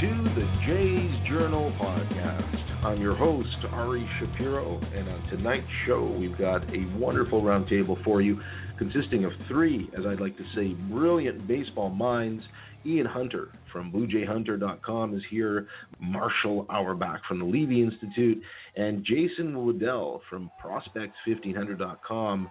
To the Jays Journal podcast. I'm your host, Ari Shapiro, and on tonight's show, we've got a wonderful roundtable for you consisting of three, as I'd like to say, brilliant baseball minds. Ian Hunter from BlueJayHunter.com is here, Marshall Auerback from the Levy Institute, and Jason Woodell from Prospects1500.com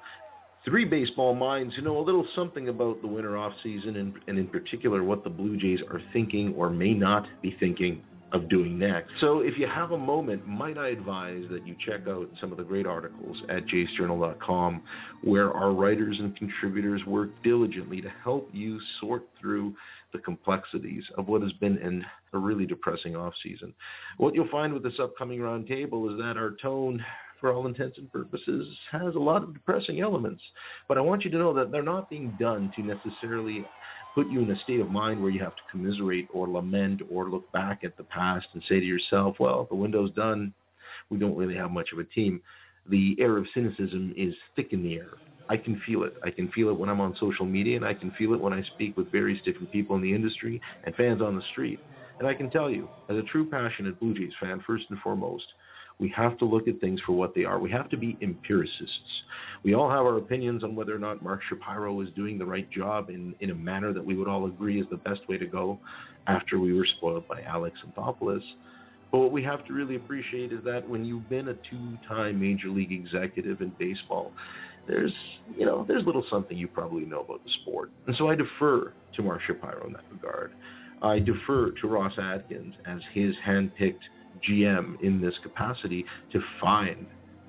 three baseball minds who know a little something about the winter off season and, and in particular what the Blue Jays are thinking or may not be thinking of doing next. So if you have a moment, might I advise that you check out some of the great articles at jaysjournal.com where our writers and contributors work diligently to help you sort through the complexities of what has been an, a really depressing off season. What you'll find with this upcoming roundtable is that our tone for all intents and purposes, has a lot of depressing elements. But I want you to know that they're not being done to necessarily put you in a state of mind where you have to commiserate or lament or look back at the past and say to yourself, well, the window's done. We don't really have much of a team. The air of cynicism is thick in the air. I can feel it. I can feel it when I'm on social media, and I can feel it when I speak with various different people in the industry and fans on the street. And I can tell you, as a true passionate Blue Jays fan, first and foremost, we have to look at things for what they are. We have to be empiricists. We all have our opinions on whether or not Mark Shapiro is doing the right job in, in a manner that we would all agree is the best way to go after we were spoiled by Alex Anthopoulos. But what we have to really appreciate is that when you've been a two-time major league executive in baseball, there's you know there's little something you probably know about the sport, and so I defer to Mark Shapiro in that regard. I defer to Ross Atkins as his hand-picked GM in this capacity to find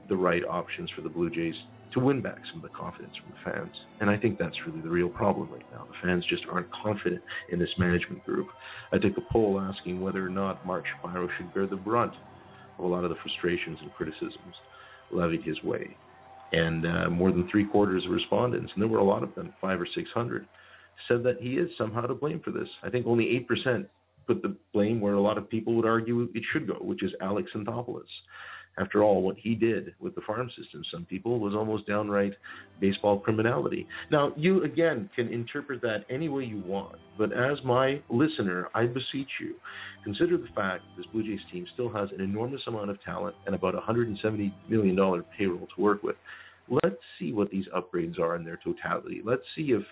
the right options for the Blue Jays to win back some of the confidence from the fans. And I think that's really the real problem right now. The fans just aren't confident in this management group. I took a poll asking whether or not Mark Shapiro should bear the brunt of a lot of the frustrations and criticisms levied his way. And uh, more than three quarters of respondents, and there were a lot of them, five or six hundred, said that he is somehow to blame for this. I think only 8% put the blame where a lot of people would argue it should go, which is Alex Anthopoulos. After all, what he did with the farm system, some people, was almost downright baseball criminality. Now, you again can interpret that any way you want, but as my listener, I beseech you, consider the fact this Blue Jays team still has an enormous amount of talent and about $170 million payroll to work with. Let's see what these upgrades are in their totality. Let's see if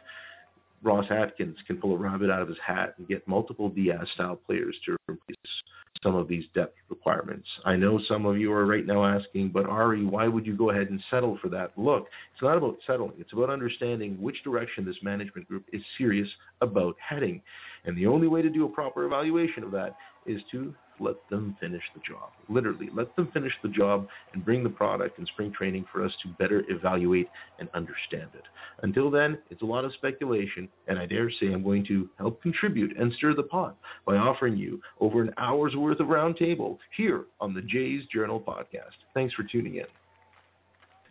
Ross Atkins can pull a rabbit out of his hat and get multiple Diaz style players to replace some of these depth requirements. I know some of you are right now asking, but Ari, why would you go ahead and settle for that? Look, it's not about settling, it's about understanding which direction this management group is serious about heading. And the only way to do a proper evaluation of that is to let them finish the job. Literally, let them finish the job and bring the product in spring training for us to better evaluate and understand it. Until then, it's a lot of speculation, and I dare say I'm going to help contribute and stir the pot by offering you over an hour's worth of roundtable here on the Jays Journal podcast. Thanks for tuning in.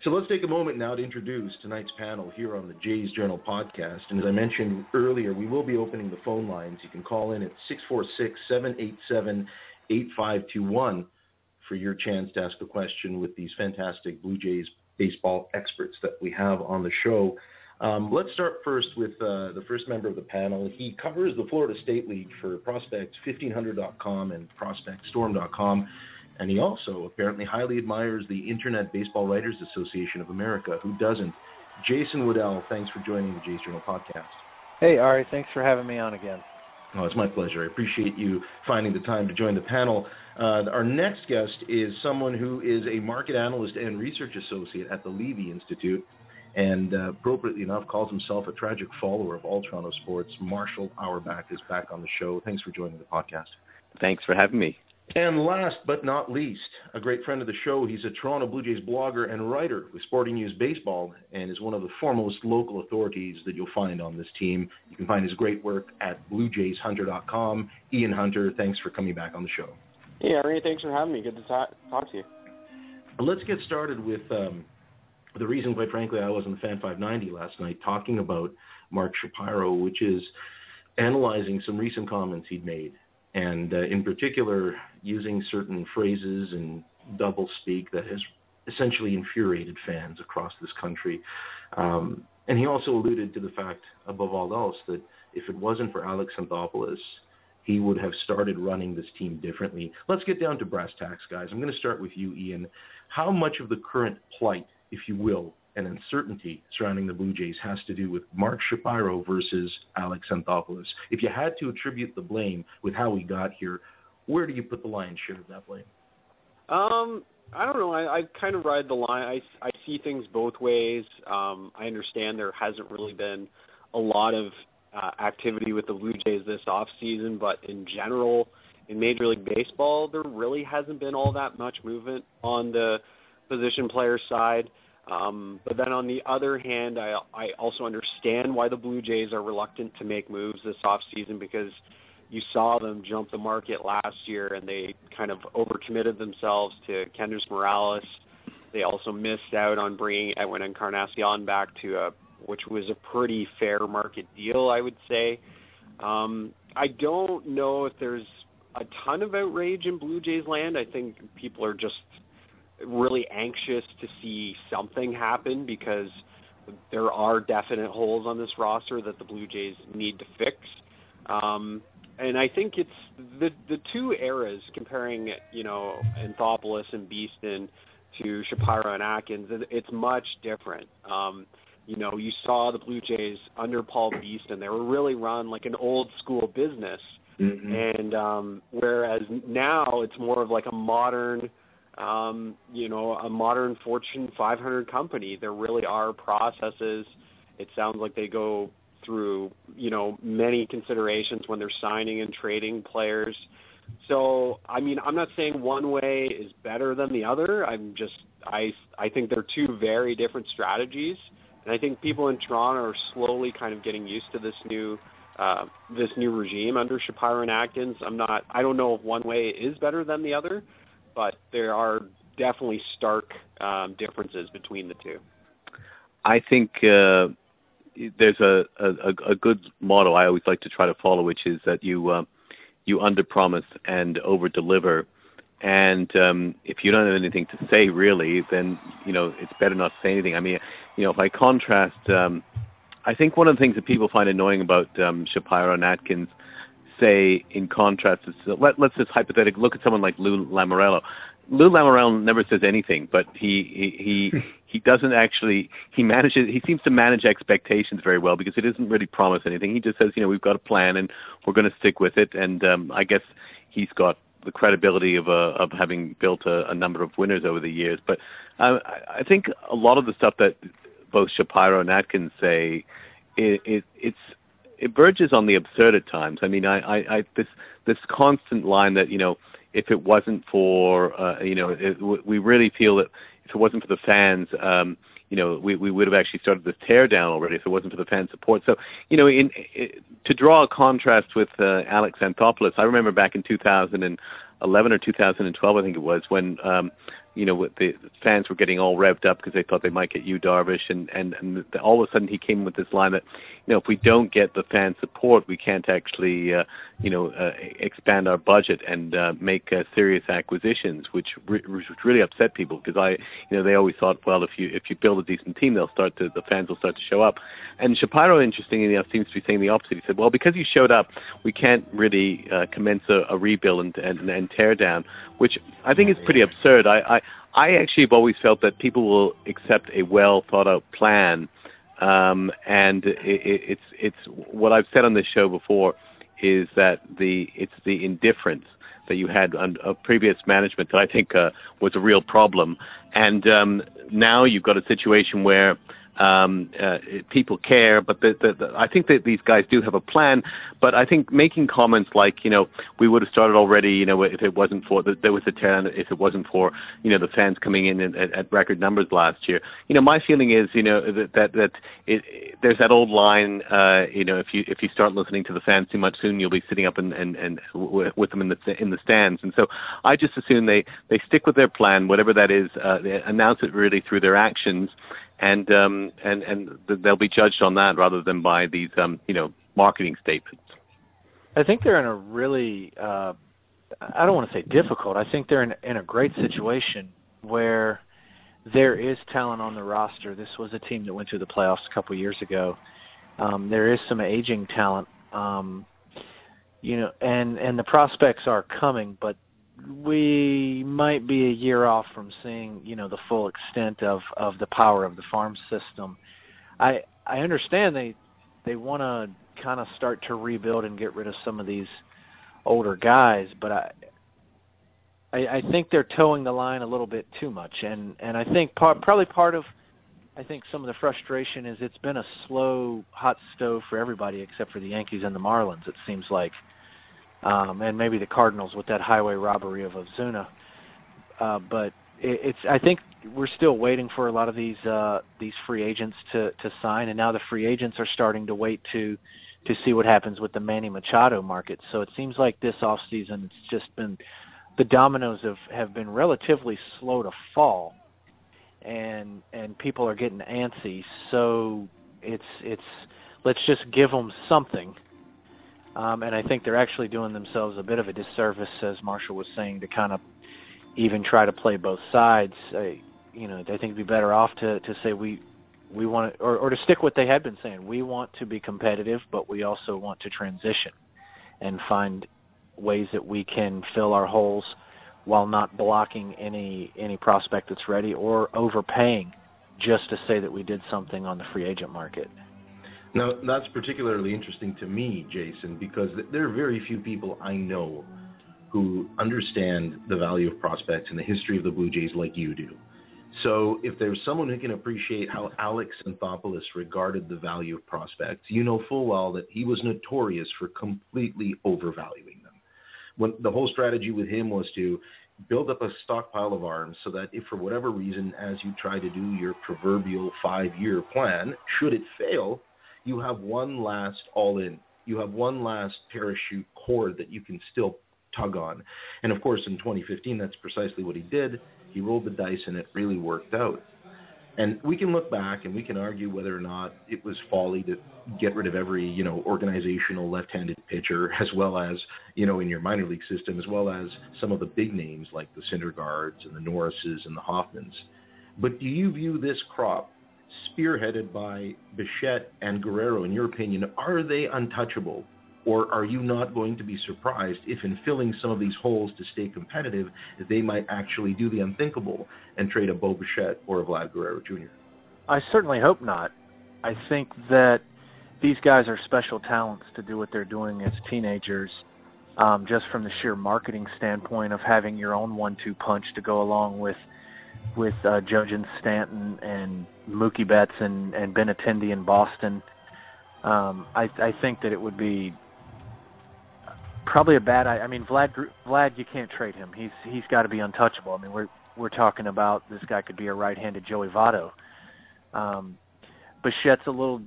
So let's take a moment now to introduce tonight's panel here on the Jays Journal podcast. And as I mentioned earlier, we will be opening the phone lines. You can call in at 646 787 8521 for your chance to ask a question with these fantastic Blue Jays baseball experts that we have on the show. Um, let's start first with uh, the first member of the panel. He covers the Florida State League for Prospect1500.com and ProspectStorm.com, and he also apparently highly admires the Internet Baseball Writers Association of America. Who doesn't? Jason Woodell, thanks for joining the Jays Journal podcast. Hey, Ari, thanks for having me on again. Oh, it's my pleasure. I appreciate you finding the time to join the panel. Uh, our next guest is someone who is a market analyst and research associate at the Levy Institute, and uh, appropriately enough, calls himself a tragic follower of all Toronto sports. Marshall Auerback is back on the show. Thanks for joining the podcast. Thanks for having me. And last but not least, a great friend of the show. He's a Toronto Blue Jays blogger and writer with Sporting News Baseball and is one of the foremost local authorities that you'll find on this team. You can find his great work at bluejayshunter.com. Ian Hunter, thanks for coming back on the show. Yeah, Ari, thanks for having me. Good to talk, talk to you. Let's get started with um, the reason, quite frankly, I was on the Fan 590 last night talking about Mark Shapiro, which is analyzing some recent comments he'd made and uh, in particular using certain phrases and double speak that has essentially infuriated fans across this country. Um, and he also alluded to the fact, above all else, that if it wasn't for Alex Anthopoulos he would have started running this team differently. Let's get down to brass tacks, guys. I'm going to start with you, Ian. How much of the current plight, if you will, and uncertainty surrounding the Blue Jays has to do with Mark Shapiro versus Alex Anthopoulos? If you had to attribute the blame with how we got here, where do you put the lion's share of that blame? Um, I don't know. I, I kind of ride the line. I, I see things both ways. Um, I understand there hasn't really been a lot of uh, activity with the Blue Jays this off season, but in general, in Major League Baseball, there really hasn't been all that much movement on the position player side. Um, but then on the other hand, I, I also understand why the Blue Jays are reluctant to make moves this off season because you saw them jump the market last year and they kind of overcommitted themselves to Kendrys Morales. They also missed out on bringing Edwin Encarnacion back to a which was a pretty fair market deal, I would say. Um, I don't know if there's a ton of outrage in Blue Jays land. I think people are just really anxious to see something happen because there are definite holes on this roster that the Blue Jays need to fix. Um, and I think it's the the two eras comparing, you know, Anthopoulos and Beeston to Shapiro and Atkins. It's much different. Um, you know, you saw the Blue Jays under Paul Beeston. They were really run like an old school business. Mm-hmm. And um whereas now it's more of like a modern um, you know, a modern Fortune 500 company. There really are processes. It sounds like they go through, you know, many considerations when they're signing and trading players. So, I mean, I'm not saying one way is better than the other. I'm just I I think they're two very different strategies. And I think people in Toronto are slowly kind of getting used to this new uh, this new regime under Shapiro and Atkins. I'm not. I don't know if one way is better than the other, but there are definitely stark um, differences between the two. I think uh, there's a, a, a good model I always like to try to follow, which is that you uh, you underpromise and overdeliver. And um, if you don't have anything to say really, then you know it's better not to say anything. I mean, you know, if I contrast, um, I think one of the things that people find annoying about um, Shapiro and Atkins, say in contrast, is let, let's just hypothetically look at someone like Lou Lamoriello. Lou Lamoriello never says anything, but he he he, he doesn't actually he manages he seems to manage expectations very well because he doesn't really promise anything. He just says, you know, we've got a plan and we're going to stick with it. And um, I guess he's got the credibility of uh, of having built a, a number of winners over the years. But uh, I think a lot of the stuff that both Shapiro and Atkins say, it, it it's it verges on the absurd at times. I mean, I, I, I this this constant line that you know, if it wasn't for uh, you know, it, we really feel that if it wasn't for the fans, um, you know, we, we would have actually started this tear down already if it wasn't for the fan support. So, you know, in, in to draw a contrast with uh, Alex Anthopoulos, I remember back in 2011 or 2012, I think it was, when um, you know, the fans were getting all revved up because they thought they might get Yu Darvish, and and and all of a sudden he came with this line that, you know, if we don't get the fan support, we can't actually, uh, you know, uh, expand our budget and uh, make uh, serious acquisitions, which, re- which really upset people because I, you know, they always thought, well, if you if you build a decent team, they'll start to the fans will start to show up, and Shapiro, interestingly enough, seems to be saying the opposite. He said, well, because you showed up, we can't really uh, commence a, a rebuild and, and and tear down, which I think is pretty absurd. I, I I actually have always felt that people will accept a well thought out plan, um, and it, it's it's what I've said on this show before is that the it's the indifference that you had on a previous management that I think uh, was a real problem, and um, now you've got a situation where um, uh, people care, but the, the, the, I think that these guys do have a plan. But I think making comments like, you know, we would have started already, you know, if it wasn't for the, there was a ten, if it wasn't for, you know, the fans coming in at, at record numbers last year. You know, my feeling is, you know, that that, that it, there's that old line, uh, you know, if you if you start listening to the fans too much, soon you'll be sitting up and and, and with them in the in the stands. And so I just assume they they stick with their plan, whatever that is, uh, they announce it really through their actions and um, and and they'll be judged on that rather than by these um, you know marketing statements. I think they're in a really uh, I don't want to say difficult. I think they're in in a great situation where there is talent on the roster. This was a team that went through the playoffs a couple years ago. Um, there is some aging talent. Um, you know, and and the prospects are coming, but we might be a year off from seeing you know the full extent of of the power of the farm system. I I understand they they want to kind of start to rebuild and get rid of some of these older guys, but I, I I think they're toeing the line a little bit too much, and and I think part, probably part of I think some of the frustration is it's been a slow hot stove for everybody except for the Yankees and the Marlins. It seems like, um, and maybe the Cardinals with that highway robbery of Ozuna. Uh, but it, it's I think we're still waiting for a lot of these uh, these free agents to to sign, and now the free agents are starting to wait to to see what happens with the Manny Machado market. So it seems like this off season it's just been the dominoes have have been relatively slow to fall, and and people are getting antsy. So it's it's let's just give them something. Um, and I think they're actually doing themselves a bit of a disservice, as Marshall was saying, to kind of even try to play both sides. I, you know, I think it'd be better off to to say we we want to, or, or to stick what they had been saying. We want to be competitive, but we also want to transition and find ways that we can fill our holes while not blocking any any prospect that's ready or overpaying just to say that we did something on the free agent market. Now, that's particularly interesting to me, Jason, because there are very few people I know who understand the value of prospects and the history of the Blue Jays like you do. So, if there's someone who can appreciate how Alex Anthopoulos regarded the value of prospects, you know full well that he was notorious for completely overvaluing them. When the whole strategy with him was to build up a stockpile of arms so that if for whatever reason, as you try to do your proverbial five year plan, should it fail, you have one last all in. You have one last parachute cord that you can still tug on. And of course, in 2015, that's precisely what he did. He rolled the dice and it really worked out. And we can look back and we can argue whether or not it was folly to get rid of every, you know, organizational left-handed pitcher, as well as, you know, in your minor league system, as well as some of the big names like the Syndergaards and the Norrises and the Hoffmans. But do you view this crop, spearheaded by Bichette and Guerrero, in your opinion, are they untouchable? Or are you not going to be surprised if, in filling some of these holes to stay competitive, they might actually do the unthinkable and trade a Bo Bichette or a Vlad Guerrero Jr.? I certainly hope not. I think that these guys are special talents to do what they're doing as teenagers, um, just from the sheer marketing standpoint of having your own one-two punch to go along with with uh, Jojen Stanton and Mookie Betts and and Benintendi in Boston. Um, I, I think that it would be probably a bad. I mean, Vlad Vlad, you can't trade him. He's he's got to be untouchable. I mean, we're we're talking about this guy could be a right-handed Joey Votto. Um, Bichette's a little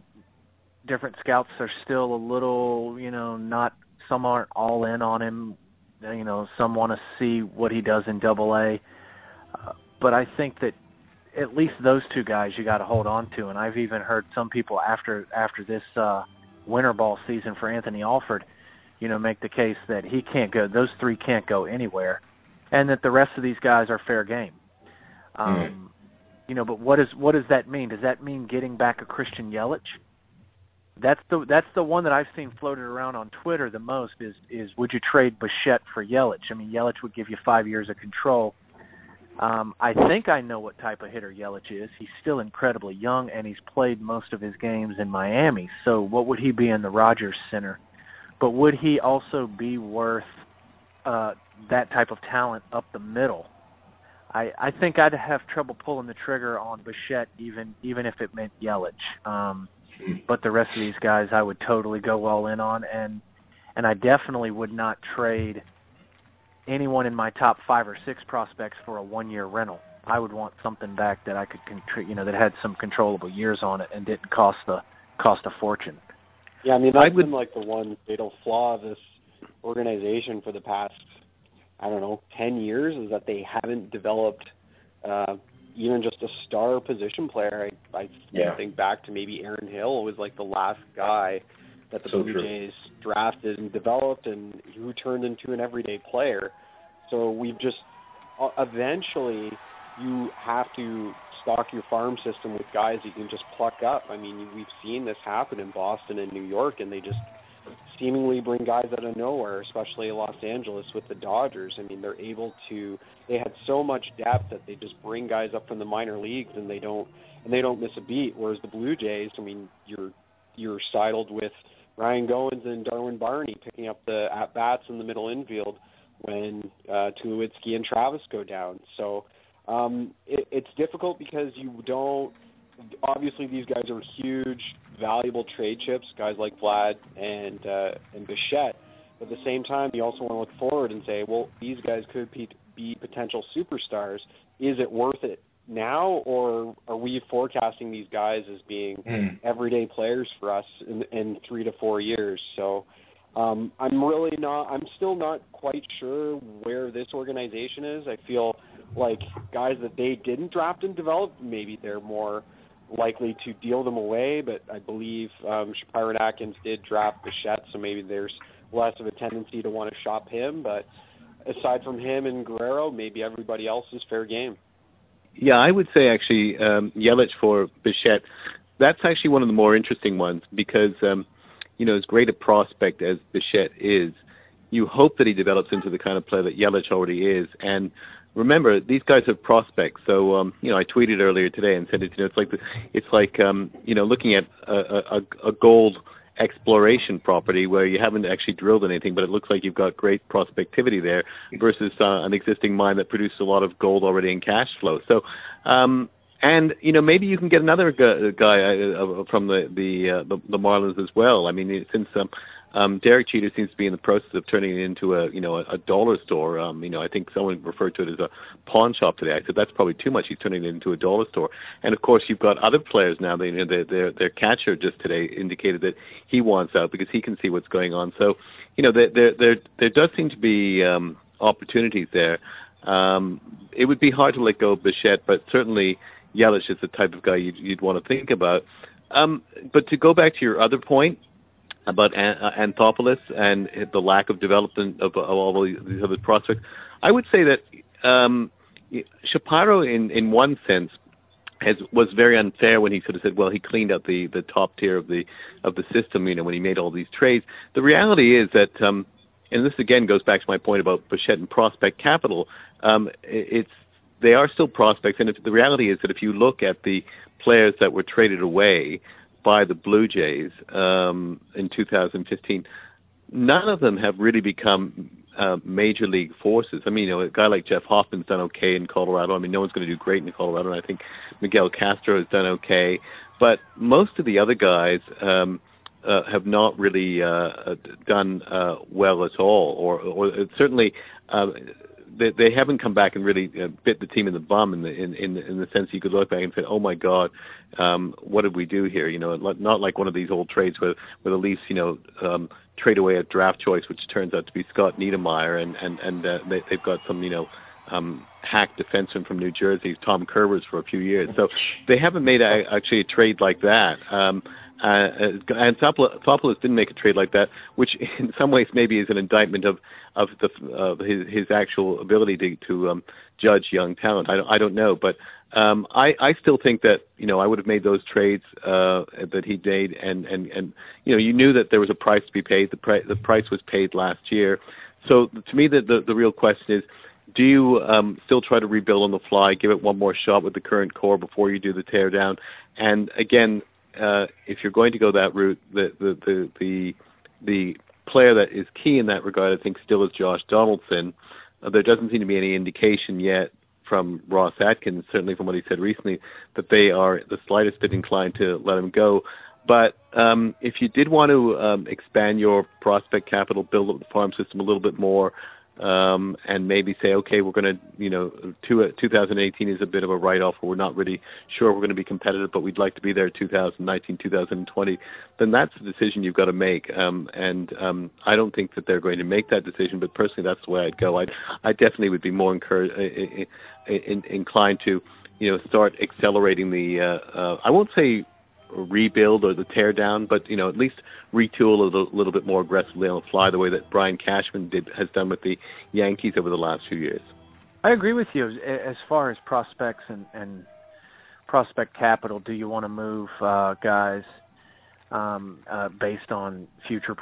different. Scouts are still a little, you know, not. Some aren't all in on him. You know, some want to see what he does in Double A. Uh, but I think that at least those two guys you got to hold on to. And I've even heard some people after after this uh, winter ball season for Anthony Alford you know, make the case that he can't go. Those three can't go anywhere, and that the rest of these guys are fair game. Um, mm. You know, but what does what does that mean? Does that mean getting back a Christian Yelich? That's the that's the one that I've seen floated around on Twitter the most. Is is would you trade Bichette for Yelich? I mean, Yelich would give you five years of control. Um, I think I know what type of hitter Yelich is. He's still incredibly young, and he's played most of his games in Miami. So, what would he be in the Rogers Center? but would he also be worth uh, that type of talent up the middle? I I think I'd have trouble pulling the trigger on Bichette even even if it meant Yelich. Um, but the rest of these guys, I would totally go all in on, and and I definitely would not trade anyone in my top five or six prospects for a one year rental. I would want something back that I could contribute, you know, that had some controllable years on it and didn't cost the cost a fortune. Yeah, I mean that's I would, been like the one fatal flaw of this organization for the past I don't know ten years is that they haven't developed uh, even just a star position player. I, I yeah. think back to maybe Aaron Hill was like the last guy that the so Blue true. Jays drafted and developed, and who turned into an everyday player. So we've just uh, eventually you have to stock your farm system with guys you can just pluck up. I mean, we've seen this happen in Boston and New York, and they just seemingly bring guys out of nowhere, especially Los Angeles with the Dodgers. I mean, they're able to. They had so much depth that they just bring guys up from the minor leagues and they don't and they don't miss a beat. Whereas the Blue Jays, I mean, you're you're sidled with Ryan Goins and Darwin Barney picking up the at bats in the middle infield when uh, Tulowitzki and Travis go down. So um, it, it's difficult because you don't. Obviously, these guys are huge, valuable trade chips. Guys like Vlad and uh, and Bichette. But at the same time, you also want to look forward and say, well, these guys could be, be potential superstars. Is it worth it now, or are we forecasting these guys as being mm. everyday players for us in, in three to four years? So um, I'm really not. I'm still not quite sure where this organization is. I feel like guys that they didn't draft and develop, maybe they're more likely to deal them away. But I believe um, Shapiro and Atkins did draft Bichette, so maybe there's less of a tendency to want to shop him. But aside from him and Guerrero, maybe everybody else is fair game. Yeah, I would say actually um, Yelich for Bichette. That's actually one of the more interesting ones because um, you know as great a prospect as Bichette is, you hope that he develops into the kind of player that Yelich already is. And remember, these guys are prospects. So um, you know, I tweeted earlier today and said it. You know, it's like the, it's like um, you know looking at a, a, a gold exploration property where you haven't actually drilled anything, but it looks like you've got great prospectivity there versus uh, an existing mine that produced a lot of gold already in cash flow. So, um, and you know maybe you can get another guy uh, from the the, uh, the the Marlins as well. I mean, since um, um, Derek Jeter seems to be in the process of turning it into a you know a, a dollar store. Um, you know, I think someone referred to it as a pawn shop today. I said that's probably too much. He's turning it into a dollar store. And of course, you've got other players now. They, you know, their their their catcher just today indicated that he wants out because he can see what's going on. So, you know, there there there, there does seem to be um, opportunities there. Um, it would be hard to let go of Bichette, but certainly Yelich is the type of guy you'd, you'd want to think about. Um, but to go back to your other point, about uh, Anthopoulos and the lack of development of, of all these other prospects. I would say that um, Shapiro, in in one sense, has was very unfair when he sort of said, well, he cleaned up the the top tier of the of the system. You know, when he made all these trades. The reality is that, um, and this again goes back to my point about Bichette and prospect capital. Um, it's they are still prospects, and if, the reality is that if you look at the players that were traded away by the Blue Jays um, in 2015, none of them have really become uh, major league forces. I mean, you know, a guy like Jeff Hoffman's done okay in Colorado. I mean, no one's going to do great in Colorado, and I think Miguel Castro has done okay. But most of the other guys um, uh, have not really uh, done uh, well at all, or, or certainly uh, they, they haven't come back and really uh, bit the team in the bum in the in in, in the sense you could look back and say, oh my God, um, what did we do here? You know, not like one of these old trades where where the Leafs, you know, um, trade away a draft choice, which turns out to be Scott Niedermayer, and and and uh, they, they've got some, you know. Um, hack defenseman from New Jersey, Tom Kurvers, for a few years. So they haven't made a, actually a trade like that. Um, uh, uh Anthopoulos didn't make a trade like that, which in some ways maybe is an indictment of of the of his his actual ability to to um, judge young talent. I don't, I don't know, but um, I I still think that you know I would have made those trades uh, that he made, and and and you know you knew that there was a price to be paid. The price the price was paid last year. So to me, the the, the real question is. Do you um, still try to rebuild on the fly, give it one more shot with the current core before you do the tear down? And again, uh, if you're going to go that route, the the the the, the player that is key in that regard, I think, still is Josh Donaldson. Uh, there doesn't seem to be any indication yet from Ross Atkins, certainly from what he said recently, that they are the slightest bit inclined to let him go. But um, if you did want to um, expand your prospect capital, build up the farm system a little bit more, um, and maybe say, okay, we're going to, you know, two, 2018 is a bit of a write-off, we're not really sure we're going to be competitive, but we'd like to be there 2019, 2020, then that's the decision you've got to make. Um, and um, I don't think that they're going to make that decision, but personally, that's the way I'd go. I, I definitely would be more encouraged, uh, in, inclined to, you know, start accelerating the. Uh, uh, I won't say rebuild or the tear down, but you know at least retool a little, little bit more aggressively on the fly, the way that Brian Cashman did has done with the Yankees over the last few years. I agree with you as far as prospects and, and prospect capital. Do you want to move uh, guys um, uh, based on future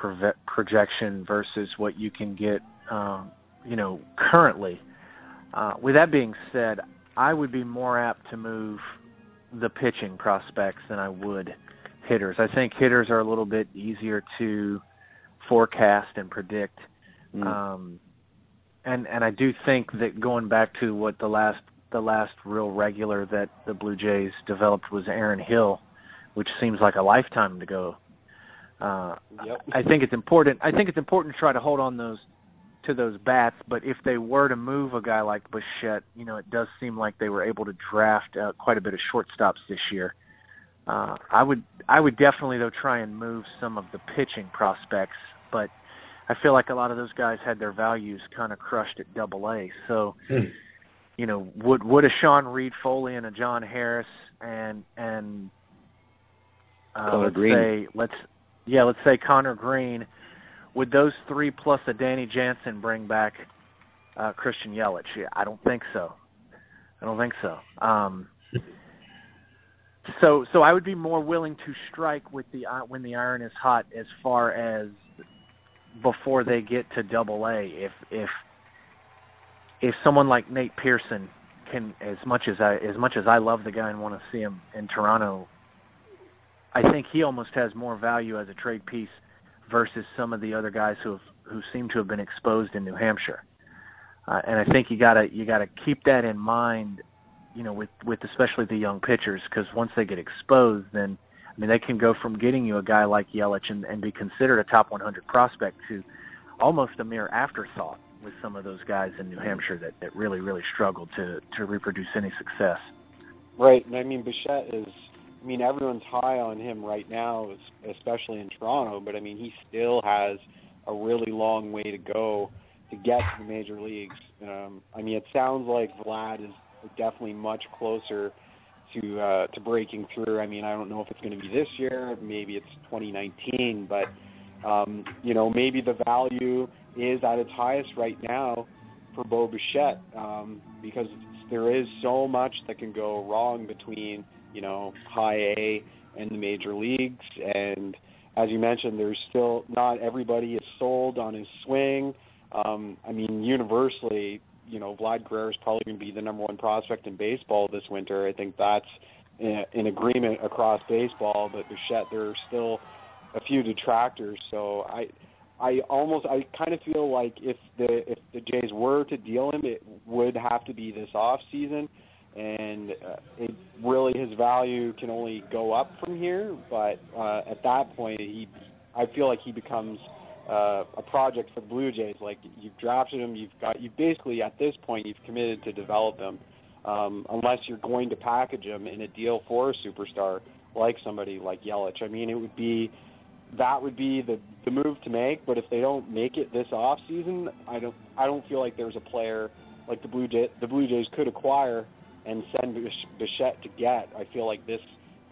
projection versus what you can get, um, you know, currently. Uh, with that being said, I would be more apt to move the pitching prospects than I would hitters. I think hitters are a little bit easier to forecast and predict. Mm. Um, and and I do think that going back to what the last the last real regular that the Blue Jays developed was Aaron Hill, which seems like a lifetime ago. Uh, yep. I think it's important. I think it's important to try to hold on those to those bats. But if they were to move a guy like Bichette, you know, it does seem like they were able to draft uh, quite a bit of shortstops this year. Uh, I would I would definitely though try and move some of the pitching prospects, but I feel like a lot of those guys had their values kind of crushed at Double A. So, hmm. you know, would would a Sean Reid-Foley and a John Harris and and uh, let's Greene. say let's yeah let's say Connor Greene, would those three plus a Danny Jansen bring back uh, Christian Yelich? Yeah, I don't think so. I don't think so. Um, so so I would be more willing to strike with the uh, when the iron is hot as far as before they get to double A if if if someone like Nate Pearson can as much as I as much as I love the guy and want to see him in Toronto I think he almost has more value as a trade piece versus some of the other guys who have who seem to have been exposed in New Hampshire. Uh, and I think you gotta you gotta keep that in mind you know, with with especially the young pitchers, because once they get exposed, then I mean they can go from getting you a guy like Yelich and, and be considered a top 100 prospect to almost a mere afterthought with some of those guys in New Hampshire that that really really struggled to to reproduce any success. Right, and I mean Bichette is. I mean everyone's high on him right now, especially in Toronto. But I mean he still has a really long way to go to get to the major leagues. Um, I mean, it sounds like Vlad is definitely much closer to uh, to breaking through. I mean, I don't know if it's going to be this year, maybe it's 2019, but um, you know, maybe the value is at its highest right now for Bo Bichette um, because there is so much that can go wrong between you know high A and the major leagues, and as you mentioned, there's still not everybody is sold on his swing. Um, I mean, universally, you know, Vlad Guerrero is probably going to be the number one prospect in baseball this winter. I think that's in agreement across baseball. But Bichette, there are still a few detractors. So I, I almost, I kind of feel like if the if the Jays were to deal him, it would have to be this off season, and uh, it really his value can only go up from here. But uh, at that point, he, I feel like he becomes uh, a project for the Blue Jays. Like you've drafted him, you've got you basically at this point you've committed to develop him, um, unless you're going to package him in a deal for a superstar like somebody like Yelich. I mean, it would be that would be the the move to make. But if they don't make it this off season, I don't I don't feel like there's a player like the Blue Jay the Blue Jays could acquire and send Bichette to get. I feel like this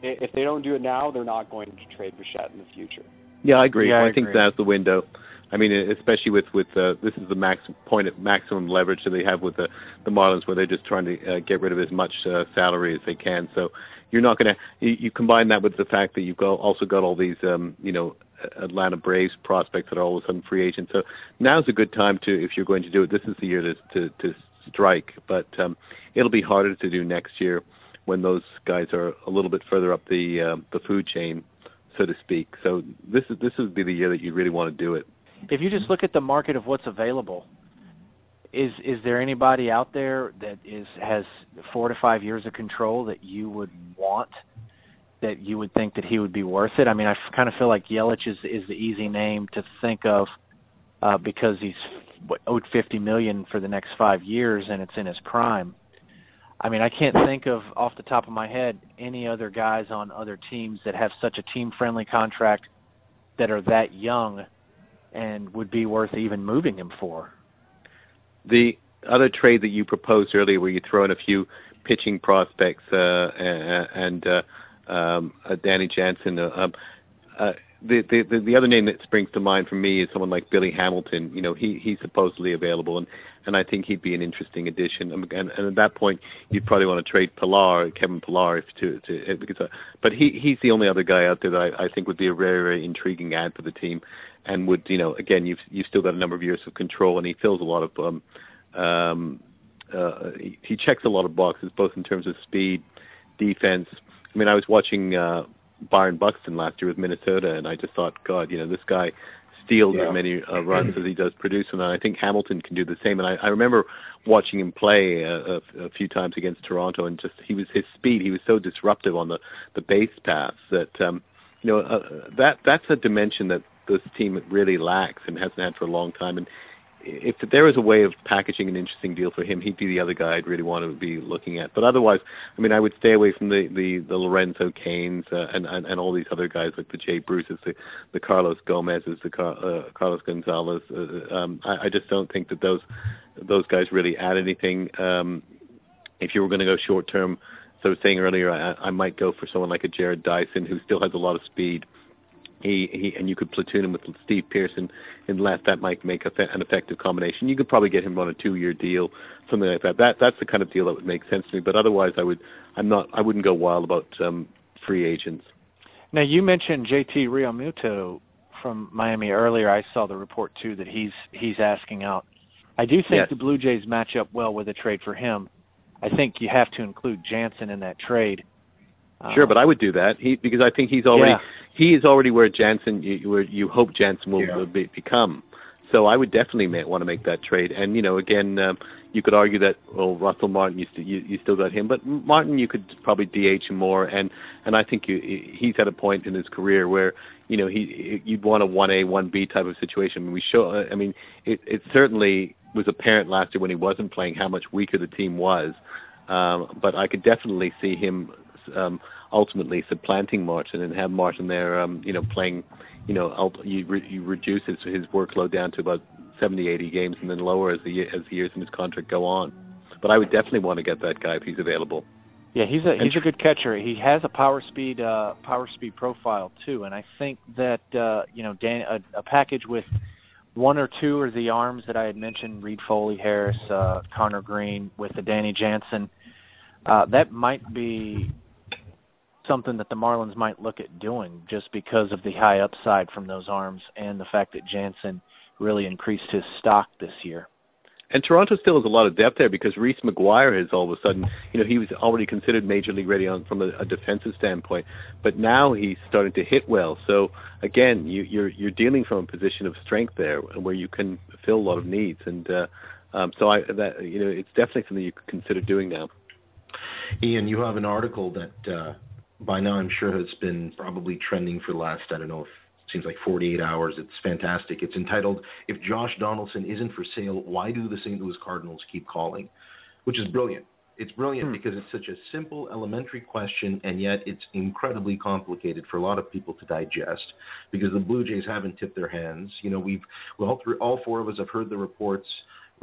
if they don't do it now, they're not going to trade Bichette in the future. Yeah, I agree. Yeah, I, I think that's the window. I mean, especially with with uh, this is the max point of maximum leverage that they have with the the Marlins, where they're just trying to uh, get rid of as much uh, salary as they can. So you're not going to you, you combine that with the fact that you've got also got all these um, you know Atlanta Braves prospects that are all of a sudden free agents. So now's a good time to if you're going to do it. This is the year to to, to strike, but um, it'll be harder to do next year when those guys are a little bit further up the uh, the food chain so to speak. So this is this would be the year that you really want to do it. If you just look at the market of what's available, is is there anybody out there that is has four to five years of control that you would want? That you would think that he would be worth it. I mean, I kind of feel like Yelich is is the easy name to think of uh, because he's owed fifty million for the next five years and it's in his prime. I mean, I can't think of off the top of my head any other guys on other teams that have such a team-friendly contract that are that young and would be worth even moving him for. The other trade that you proposed earlier, where you throw in a few pitching prospects uh, and uh, um, uh, Danny Jansen, uh, um, uh, the, the the other name that springs to mind for me is someone like Billy Hamilton. You know, he he's supposedly available, and and I think he'd be an interesting addition. And, and, at that point, you'd probably want to trade Pillar, Kevin Pillar, to to because. Uh, but he he's the only other guy out there that I, I think would be a very very intriguing add for the team, and would you know again you've you've still got a number of years of control, and he fills a lot of um um uh he, he checks a lot of boxes both in terms of speed, defense. I mean, I was watching. uh Byron Buxton last year with Minnesota, and I just thought, God, you know, this guy steals yeah. as many uh, runs as he does produce, and I think Hamilton can do the same. And I, I remember watching him play a, a, a few times against Toronto, and just he was his speed. He was so disruptive on the the base paths that um, you know uh, that that's a dimension that this team really lacks and hasn't had for a long time. And if there was a way of packaging an interesting deal for him, he'd be the other guy I'd really want to be looking at. But otherwise, I mean, I would stay away from the the, the Lorenzo Cains uh, and, and and all these other guys like the Jay Bruces, the the Carlos Gomez's, the Car, uh, Carlos Gonzalez. Uh, um, I, I just don't think that those those guys really add anything. Um, if you were going to go short term, so I was saying earlier, I, I might go for someone like a Jarrod Dyson who still has a lot of speed. He, he and you could platoon him with Steve Pearson in left. That might make a, an effective combination. You could probably get him on a two-year deal, something like that. That that's the kind of deal that would make sense to me. But otherwise, I would I'm not I wouldn't go wild about um, free agents. Now you mentioned JT Realmuto from Miami earlier. I saw the report too that he's he's asking out. I do think yes. the Blue Jays match up well with a trade for him. I think you have to include Jansen in that trade. Sure, but I would do that. He because I think he's already yeah. he is already where Jansen you where you hope Jansen will, Yeah. will be, become. So I would definitely ma- want to make that trade. And you know, again, um, you could argue that well, Russell Martin, you, st- you you still got him, but Martin, you could probably DH him more. And and I think you, he's at a point in his career where you know he you'd want a one A one B type of situation. We show. I mean, it it certainly was apparent last year when he wasn't playing how much weaker the team was. Um, but I could definitely see him um, ultimately supplanting Martin and have Martin there, um, you know, playing, you know, you, re- you reduce his, his workload down to about 70, 80 games and then lower as the as the years in his contract go on. But I would definitely want to get that guy if he's available. Yeah, he's a he's a good catcher. He has a power speed uh power speed profile too, and I think that uh you know Dan a, a package with one or two or the arms that I had mentioned, Reid-Foley, Harris, uh Connor Greene with the Danny Jansen, uh that might be something that the Marlins might look at doing just because of the high upside from those arms and the fact that Jansen really increased his stock this year. And Toronto still has a lot of depth there because Reese McGuire has all of a sudden, you know, he was already considered major league ready on from a, a defensive standpoint, but now he's starting to hit well. So again, you, you're you're dealing from a position of strength there, where you can fill a lot of needs. And uh, um, so I, that you know, it's definitely something you could consider doing now. Ian, you have an article that uh, by now I'm sure has been probably trending for the last, I don't know, if seems like 48 hours. It's fantastic. It's entitled "If Josh Donaldson Isn't for Sale, Why Do the St. Louis Cardinals Keep Calling?" which is brilliant. It's brilliant Hmm. because it's such a simple, elementary question, and yet it's incredibly complicated for a lot of people to digest. Because the Blue Jays haven't tipped their hands. You know, we've well, all, three, all four of us have heard the reports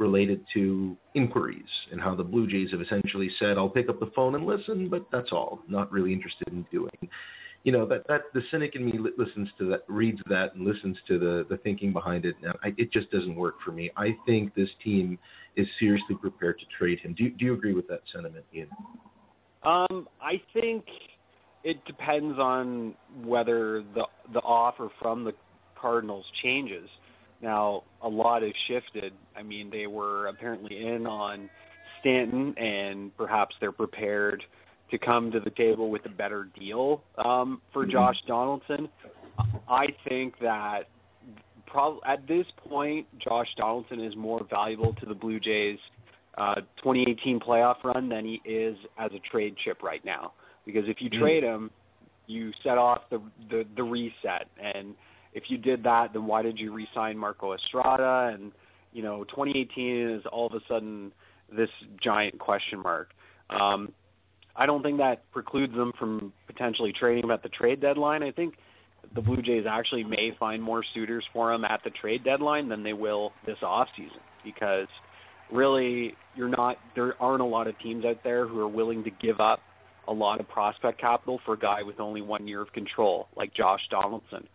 related to inquiries and how the Blue Jays have essentially said, "I'll pick up the phone and listen, but that's all. Not really interested in doing." You know that that the cynic in me listens to that, reads that, and listens to the the thinking behind it. And I, it just doesn't work for me. I think this team is seriously prepared to trade him. Do you, do you agree with that sentiment, Ian? Um, I think it depends on whether the the offer from the Cardinals changes. Now, a lot has shifted. I mean, they were apparently in on Stanton, and perhaps they're prepared to come to the table with a better deal um, for Mhm. Josh Donaldson. I think that prob- at this point, Josh Donaldson is more valuable to the Blue Jays uh, 2018 playoff run than he is as a trade chip right now. Because if you Mm. trade him, you set off the, the the reset, and if you did that, then why did you re-sign Marco Estrada? And you know, 2018 is all of a sudden this giant question mark. Um, I don't think that precludes them from potentially trading him at the trade deadline. I think the Blue Jays actually may find more suitors for him at the trade deadline than they will this off season because really you're not there aren't a lot of teams out there who are willing to give up a lot of prospect capital for a guy with only one year of control like Josh Donaldson.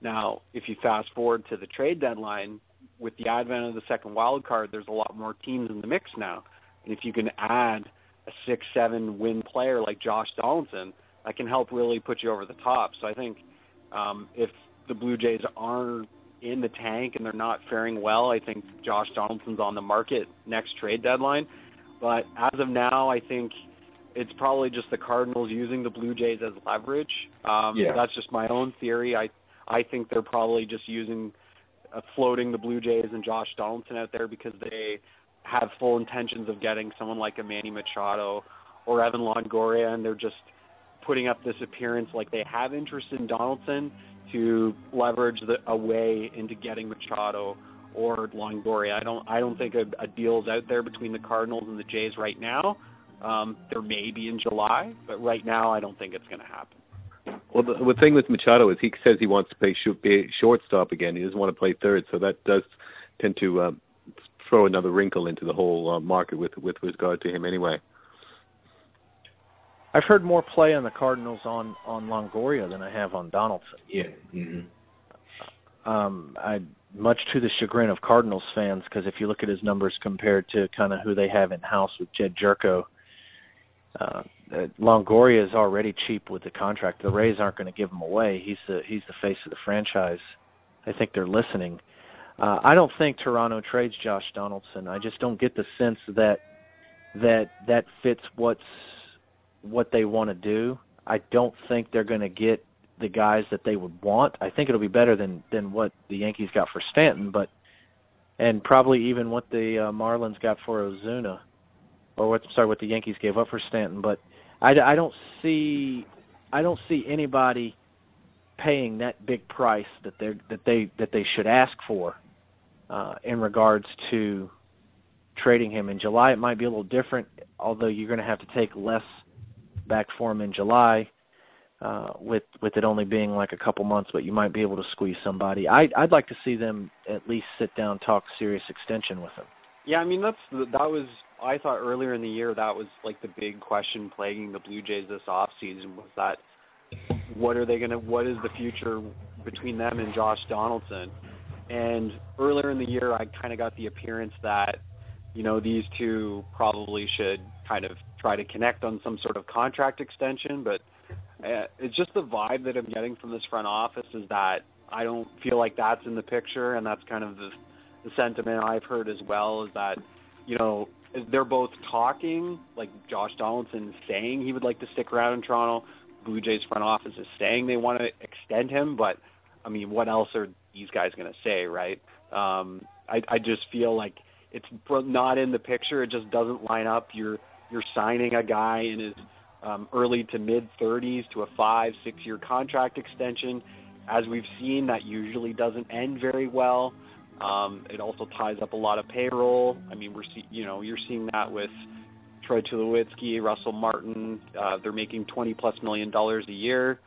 Now, if you fast forward to the trade deadline, with the advent of the second wild card, there's a lot more teams in the mix now. And if you can add a six, seven win player like Josh Donaldson, that can help really put you over the top. So I think um, if the Blue Jays are in the tank and they're not faring well, I think Josh Donaldson's on the market next trade deadline. But as of now, I think it's probably just the Cardinals using the Blue Jays as leverage. Um, yeah. That's just my own theory. I I think they're probably just using uh, floating the Blue Jays and Josh Donaldson out there because they have full intentions of getting someone like a Manny Machado or Evan Longoria, and they're just putting up this appearance like they have interest in Donaldson to leverage the, a way into getting Machado or Longoria. I don't I don't think a, a deal is out there between the Cardinals and the Jays right now. Um, there may be in July, but right now I don't think it's going to happen. Well, the, the thing with Machado is he says he wants to play shoot, be shortstop again. He doesn't want to play third, so that does tend to um, throw another wrinkle into the whole uh, market with with regard to him anyway. I've heard more play on the Cardinals on on Longoria than I have on Donaldson. Yeah. Mm-hmm. Um, I much to the chagrin of Cardinals fans because if you look at his numbers compared to kind of who they have in house with Jedd Gyorko, uh, Longoria is already cheap with the contract. The Rays aren't going to give him away. He's the he's the face of the franchise. I think they're listening. Uh, I don't think Toronto trades Josh Donaldson. I just don't get the sense that that that fits what's what they want to do. I don't think they're going to get the guys that they would want. I think it'll be better than than what the Yankees got for Stanton, but and probably even what the uh, Marlins got for Ozuna, or what sorry what the Yankees gave up for Stanton. But I, I don't see I don't see anybody paying that big price that they that they that they should ask for uh, in regards to trading him in July. It might be a little different, although you're going to have to take less back for him in July. Uh, with with it only being like a couple months, but you might be able to squeeze somebody. I I'd like to see them at least sit down, talk serious extension with him. Yeah, I mean that's that was I thought earlier in the year that was like the big question plaguing the Blue Jays this off season was that what are they gonna what is the future between them and Josh Donaldson? And earlier in the year I kind of got the appearance that you know these two probably should kind of try to connect on some sort of contract extension, but uh, it's just the vibe that I'm getting from this front office is that I don't feel like that's in the picture, and that's kind of the, the sentiment I've heard as well. Is that you know they're both talking, like Josh Donaldson saying he would like to stick around in Toronto. Blue Jays front office is saying they want to extend him, but I mean, what else are these guys going to say, right? Um, I, I just feel like it's not in the picture. It just doesn't line up. You're you're signing a guy in his um, early to mid 30s to a five, six year contract extension. As we've seen, that usually doesn't end very well. Um, it also ties up a lot of payroll. I mean, we're see, you know you're seeing that with Troy Tulowitzki, Russell Martin. Uh, they're making 20 plus million dollars a year.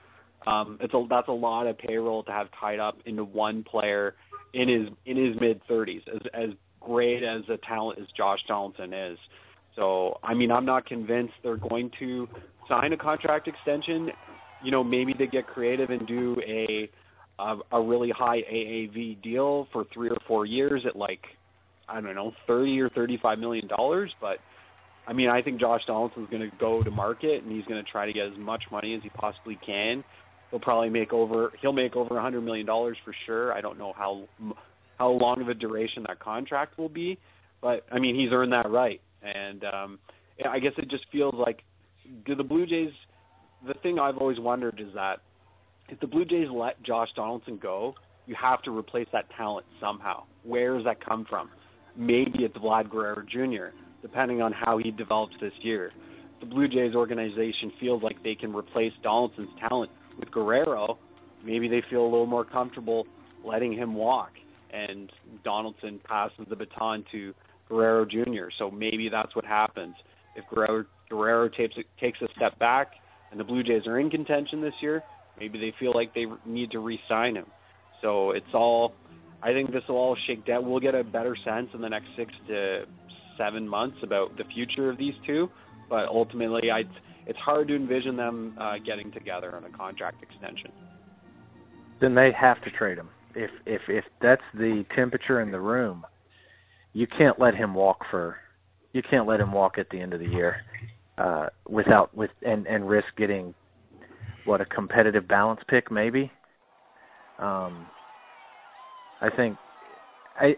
Um, it's a that's a lot of payroll to have tied up into one player in his in his mid 30s. As as great as a talent as Josh Donaldson is, so, I mean, I'm not convinced they're going to sign a contract extension. You know, maybe they get creative and do a a, a really high AAV deal for three or four years at like I don't know, thirty or thirty-five million dollars. But I mean, I think Josh Donaldson's going to go to market and he's going to try to get as much money as he possibly can. He'll probably make over he'll make over a hundred million dollars for sure. I don't know how how long of a duration that contract will be, but I mean, he's earned that right. And um, I guess it just feels like do the Blue Jays. The thing I've always wondered is that if the Blue Jays let Josh Donaldson go, you have to replace that talent somehow. Where does that come from? Maybe it's Vlad Guerrero Jr., depending on how he develops this year. The Blue Jays organization feels like they can replace Donaldson's talent with Guerrero. Maybe they feel a little more comfortable letting him walk, and Donaldson passes the baton to Guerrero Jr. So maybe that's what happens if Guerrero, Guerrero takes takes a step back and the Blue Jays are in contention this year. Maybe they feel like they need to re-sign him. So it's all. I think this will all shake down. We'll get a better sense in the next six to seven months about the future of these two. But ultimately, I it's hard to envision them uh, getting together on a contract extension. then they have to trade him. If if if that's the temperature in the room, you can't let him walk for you can't let him walk at the end of the year uh without with and and risk getting what a competitive balance pick maybe. Um I think I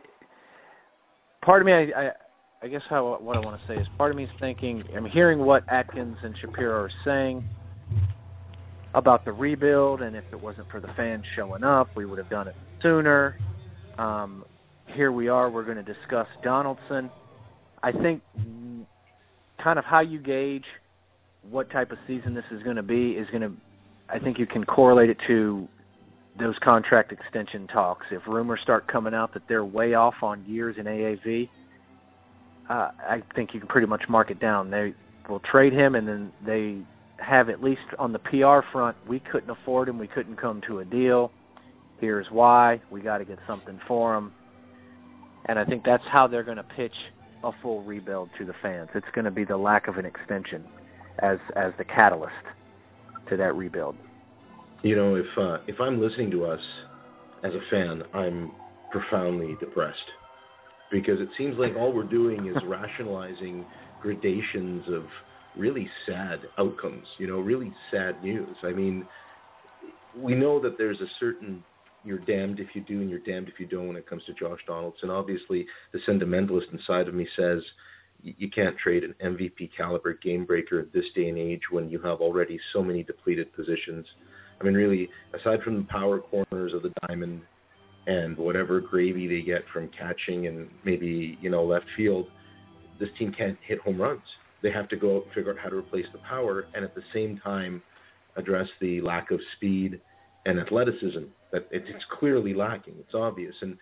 part of me I, I I guess how what I want to say is part of me is thinking I'm hearing what Atkins and Shapiro are saying about the rebuild, and if it wasn't for the fans showing up, we would have done it sooner. Um, here we are. We're going to discuss Donaldson. I think kind of how you gauge what type of season this is going to be is going to. I think you can correlate it to those contract extension talks. If rumors start coming out that they're way off on years in AAV, uh, I think you can pretty much mark it down. They will trade him, and then they have at least on the PR front, we couldn't afford him, we couldn't come to a deal. Here's why. We got to get something for him. And I think that's how they're going to pitch a full rebuild to the fans. It's going to be the lack of an extension as as the catalyst to that rebuild. You know, if uh, if I'm listening to us as a fan, I'm profoundly depressed because it seems like all we're doing is rationalizing gradations of really sad outcomes, you know, really sad news. I mean, we know that there's a certain you're damned if you do and you're damned if you don't when it comes to Josh Donaldson. Obviously, the sentimentalist inside of me says you can't trade an MVP caliber game breaker at this day and age when you have already so many depleted positions. I mean, really, aside from the power corners of the diamond and whatever gravy they get from catching and maybe, you know, left field, this team can't hit home runs they have to go out and figure out how to replace the power and at the same time address the lack of speed and athleticism that it's clearly lacking. It's obvious. And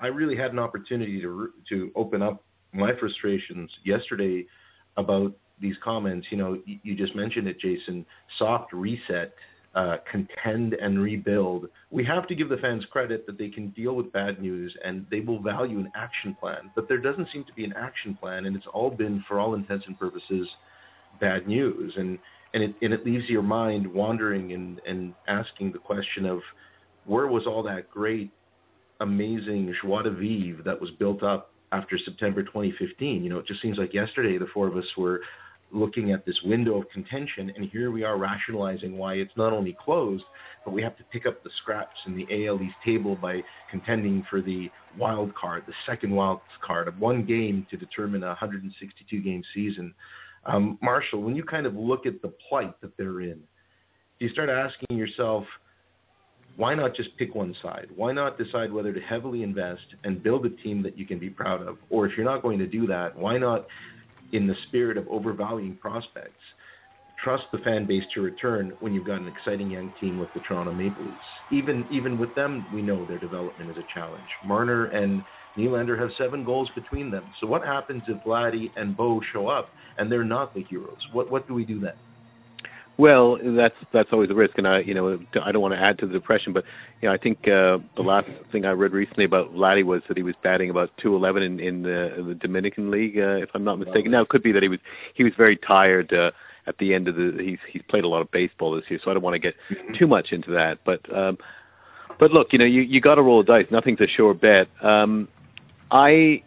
I really had an opportunity to to open up my frustrations yesterday about these comments. You know, you just mentioned it, Jason. Soft reset uh, contend and rebuild, we have to give the fans credit that they can deal with bad news and they will value an action plan. But there doesn't seem to be an action plan, and it's all been, for all intents and purposes, bad news. And and it and it leaves your mind wandering and and asking the question of where was all that great, amazing joie de vivre that was built up after September 2015? You know, it just seems like yesterday the four of us were looking at this window of contention, and here we are rationalizing why it's not only closed, but we have to pick up the scraps in the AL East table by contending for the wild card, the second wild card of one game to determine a 162 game season. Um, Marshall, when you kind of look at the plight that they're in, you start asking yourself, why not just pick one side? Why not decide whether to heavily invest and build a team that you can be proud of? Or if you're not going to do that, why not in the spirit of overvaluing prospects, trust the fan base to return when you've got an exciting young team with the Toronto Maple Leafs. Even even with them, we know their development is a challenge. Marner and Nylander have seven goals between them. So what happens if Vladdy and Bo show up and they're not the heroes? What what do we do then? Well, that's that's always a risk, and I, you know, I don't want to add to the depression, but you know, I think uh, the last thing I read recently about Vladdy was that he was batting about 211 in, in the, the Dominican League, uh, if I'm not mistaken. Now, it could be that he was he was very tired uh, at the end of the. He's he's played a lot of baseball this year, so I don't want to get mm-hmm. too much into that. But um, but look, you know, you you got to roll the dice. Nothing's a sure bet. Um, I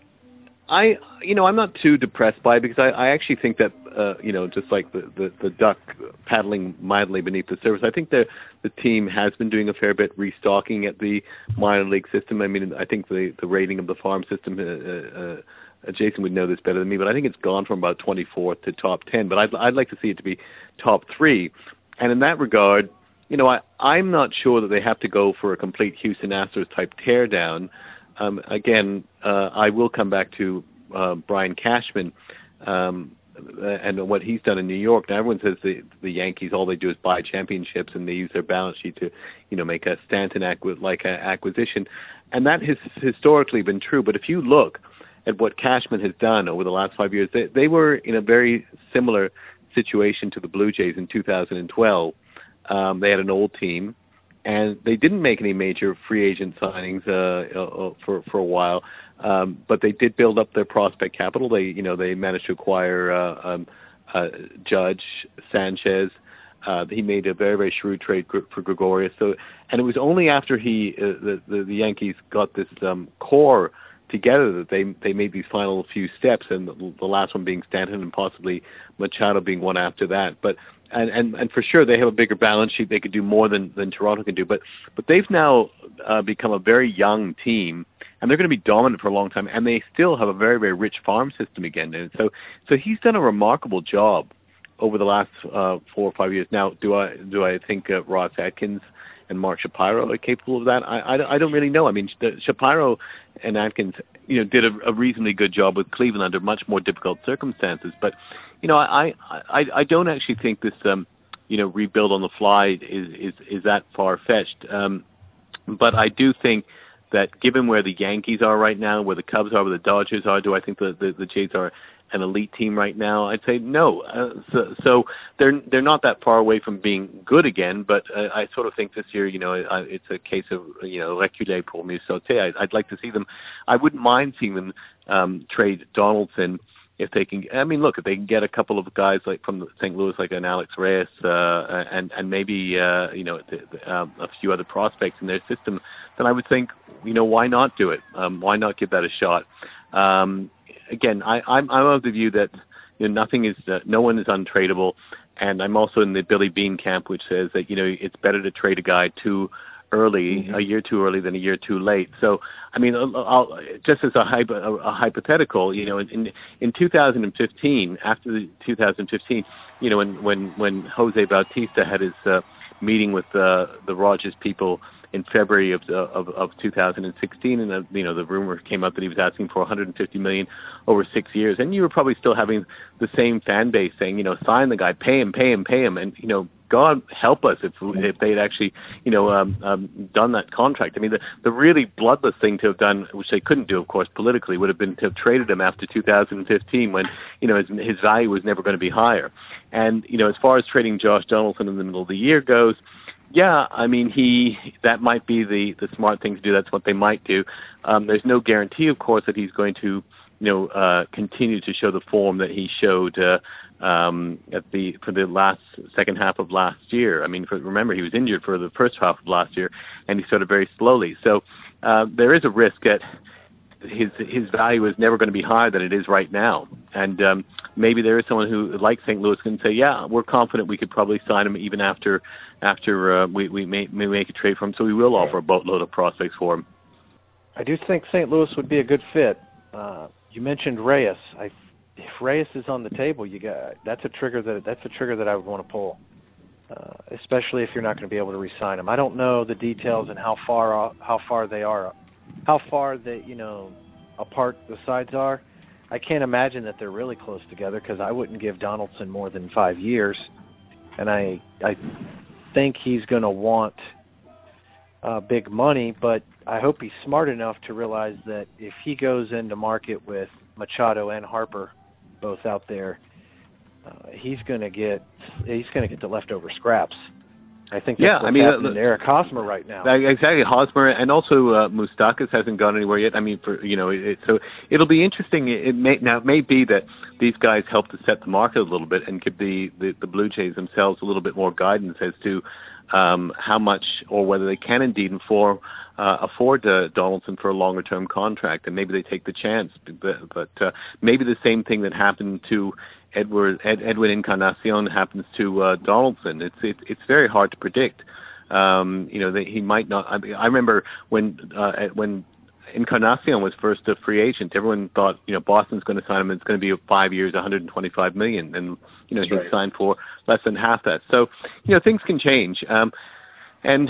I, you know, I'm not too depressed by it because I, I actually think that, uh, you know, just like the, the the duck paddling mildly beneath the surface, I think the the team has been doing a fair bit restocking at the minor league system. I mean, I think the the rating of the farm system. Uh, uh, uh, Jason would know this better than me, but I think it's gone from about 24th to top 10. But I'd I'd like to see it to be top three, and in that regard, you know, I I'm not sure that they have to go for a complete Houston Astros type teardown um, again, uh, I will come back to uh, Brian Cashman um, and what he's done in New York. Now everyone says the the Yankees all they do is buy championships and they use their balance sheet to, you know, make a Stanton acqui- like a acquisition, and that has historically been true. But if you look at what Cashman has done over the last five years, they, they were in a very similar situation to the Blue Jays in 2012. Um, they had an old team and they didn't make any major free agent signings uh, uh, for for a while, um, but they did build up their prospect capital. They you know they managed to acquire uh, um, uh, Judge Sanchez. Uh, he made a very very shrewd trade for Gregorius. So, and it was only after he uh, the, the the Yankees got this um, core together that they they made these final few steps, and the, the last one being Stanton and possibly Machado being one after that. But and, and and for sure they have a bigger balance sheet. They could do more than than Toronto can do. But but they've now uh, become a very young team, and they're going to be dominant for a long time. And they still have a very very rich farm system again. And so so he's done a remarkable job over the last uh, four or five years. Now, do I do I think uh, Ross Atkins and Mark Shapiro are capable of that? I, I, I don't really know. I mean, Shapiro and Atkins, you know, did a, a reasonably good job with Cleveland under much more difficult circumstances. But, you know, I I, I don't actually think this um, you know rebuild on the fly is is is that far fetched. Um, but I do think that given where the Yankees are right now, where the Cubs are, where the Dodgers are, do I think the the, the Jays are an elite team right now? I'd say no. Uh, so, so they're they're not that far away from being good again. But uh, I sort of think this year, you know, uh, it's a case of you know reculer pour mieux sauter. I, I'd like to see them. I wouldn't mind seeing them um, trade Donaldson if they can. I mean, look, if they can get a couple of guys like from St. Louis, like an Alex Reyes, uh, and and maybe uh, you know the, the, um, a few other prospects in their system, then I would think, you know, why not do it? Um, why not give that a shot? Um, again, I, I'm I'm of the view that you know nothing is uh, no one is untradeable, and I'm also in the Billy Beane camp, which says that you know it's better to trade a guy too early, mm-hmm. a year too early than a year too late. So, I mean, I'll, just as a, hypo, a, a hypothetical, you know, in in 2015, after the 2015, you know, when when when Jose Bautista had his uh, meeting with uh, the Rogers people in February of of, of 2016, and uh, you know the rumor came up that he was asking for 150 million over six years, and you were probably still having the same fan base saying, you know, sign the guy, pay him, pay him, pay him, and you know, God help us if if they had actually, you know, um, um, done that contract. I mean, the the really bloodless thing to have done, which they couldn't do, of course, politically, would have been to have traded him after 2015, when you know his his value was never going to be higher. And you know, as far as trading Josh Donaldson in the middle of the year goes, yeah, I mean he that might be the the smart thing to do. That's what they might do. Um, there's no guarantee, of course, that he's going to you know uh, continue to show the form that he showed uh, um, at the for the last second half of last year. I mean, for, remember he was injured for the first half of last year, and he started very slowly. So uh, there is a risk that his his value is never going to be higher than it is right now. And um, maybe there is someone who, like St. Louis, can say, yeah, we're confident we could probably sign him even after after uh, we we may, may make a trade for him. So we will offer a boatload of prospects for him. I do think St. Louis would be a good fit. Uh, you mentioned Reyes. I, if Reyes is on the table, you got that's a trigger that that's a trigger that I would want to pull. Uh, especially if you're not going to be able to re-sign him. I don't know the details and how far how far they are how far the you know apart the sides are. I can't imagine that they're really close together because I wouldn't give Donaldson more than five years, and I I think he's going to want uh, big money, but I hope he's smart enough to realize that if he goes into market with Machado and Harper both out there, uh, he's going to get he's going to get the leftover scraps I think yeah, I mean, uh, Eric Hosmer right now. Exactly, Hosmer, and also uh, Moustakas hasn't gone anywhere yet. I mean, for you know, it, so it'll be interesting. It may now it may be that these guys help to set the market a little bit and give the the, the Blue Jays themselves a little bit more guidance as to um, how much or whether they can indeed inform, uh, afford uh, Donaldson for a longer term contract, and maybe they take the chance. But, but uh, maybe the same thing that happened to Edward Ed, Edwin Encarnacion happens to uh, Donaldson. It's it, it's very hard to predict. Um, you know, that he might not. I, mean, I remember when uh, when Encarnacion was first a free agent, everyone thought you know Boston's going to sign him. It's going to be five years, 125 million, and you know he right. signed for less than half that. So you know things can change. Um, and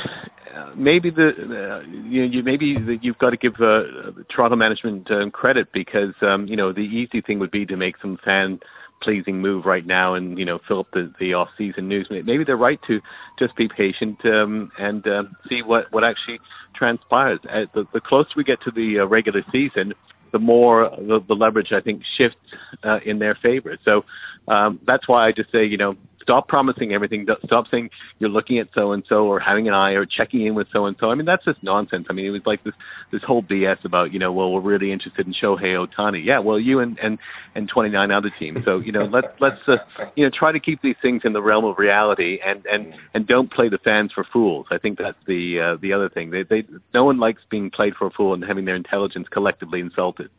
uh, maybe the uh, you know you maybe the, you've got to give uh, Toronto management uh, credit because um, you know the easy thing would be to make some fan pleasing move right now and you know fill up the, the off season news. Maybe they're right to just be patient um, and uh, see what what actually transpires. Uh, the, the closer we get to the uh, regular season, the more the, the leverage I think shifts uh, in their favor. So um, that's why I just say you know stop promising everything. Stop saying you're looking at so and so or having an eye or checking in with so and so. I mean, that's just nonsense. I mean, it was like this this whole BS about you know, well, we're really interested in Shohei Ohtani. Yeah, well, you and and and 29 other teams. So you know, let's let's uh, you know try to keep these things in the realm of reality and and and don't play the fans for fools. I think that's the uh, the other thing. They they no one likes being played for a fool and having their intelligence collectively insulted.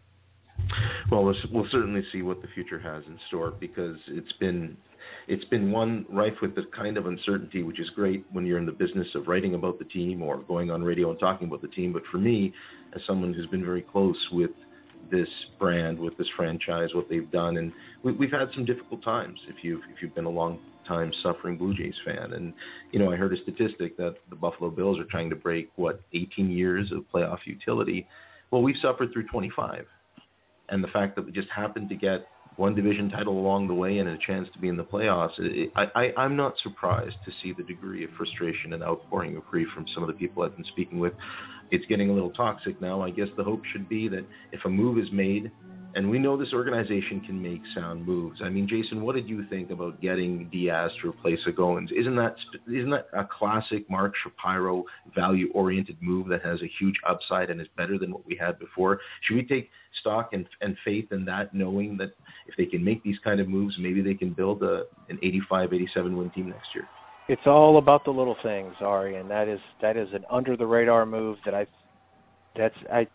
Well, we'll certainly see what the future has in store because it's been it's been one rife with the kind of uncertainty, which is great when you're in the business of writing about the team or going on radio and talking about the team. But for me, as someone who's been very close with this brand, with this franchise, what they've done, and we, we've had some difficult times. If you've if you've been a long time suffering Blue Jays fan, and you know I heard a statistic that the Buffalo Bills are trying to break what 18 years of playoff utility. Well, we've suffered through 25 and the fact that we just happened to get one division title along the way and a chance to be in the playoffs, it, I, I, I'm not surprised to see the degree of frustration and outpouring of grief from some of the people I've been speaking with. It's getting a little toxic now. I guess the hope should be that if a move is made and we know this organization can make sound moves. I mean, Jason, what did you think about getting Diaz to replace a Goins? Isn't that isn't that a classic Mark Shapiro value-oriented move that has a huge upside and is better than what we had before? Should we take stock and, and faith in that, knowing that if they can make these kind of moves, maybe they can build a, an 85, 87 win team next year? It's all about the little things, Ari, and that is that is an under the radar move that I that's I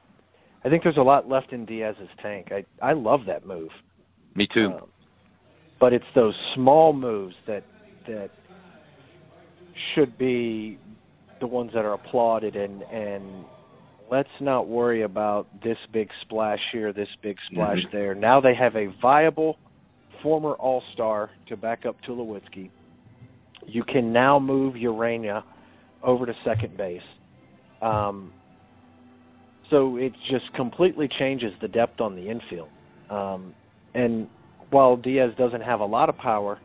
I think there's a lot left in Diaz's tank. I I love that move. Me too. Um, but it's those small moves that that should be the ones that are applauded and and let's not worry about this big splash here, this big splash mm-hmm. there. Now they have a viable former All-Star to back up Tulowitzki. You can now move Urena over to second base. Um, so it just completely changes the depth on the infield. Um, and while Diaz doesn't have a lot of power,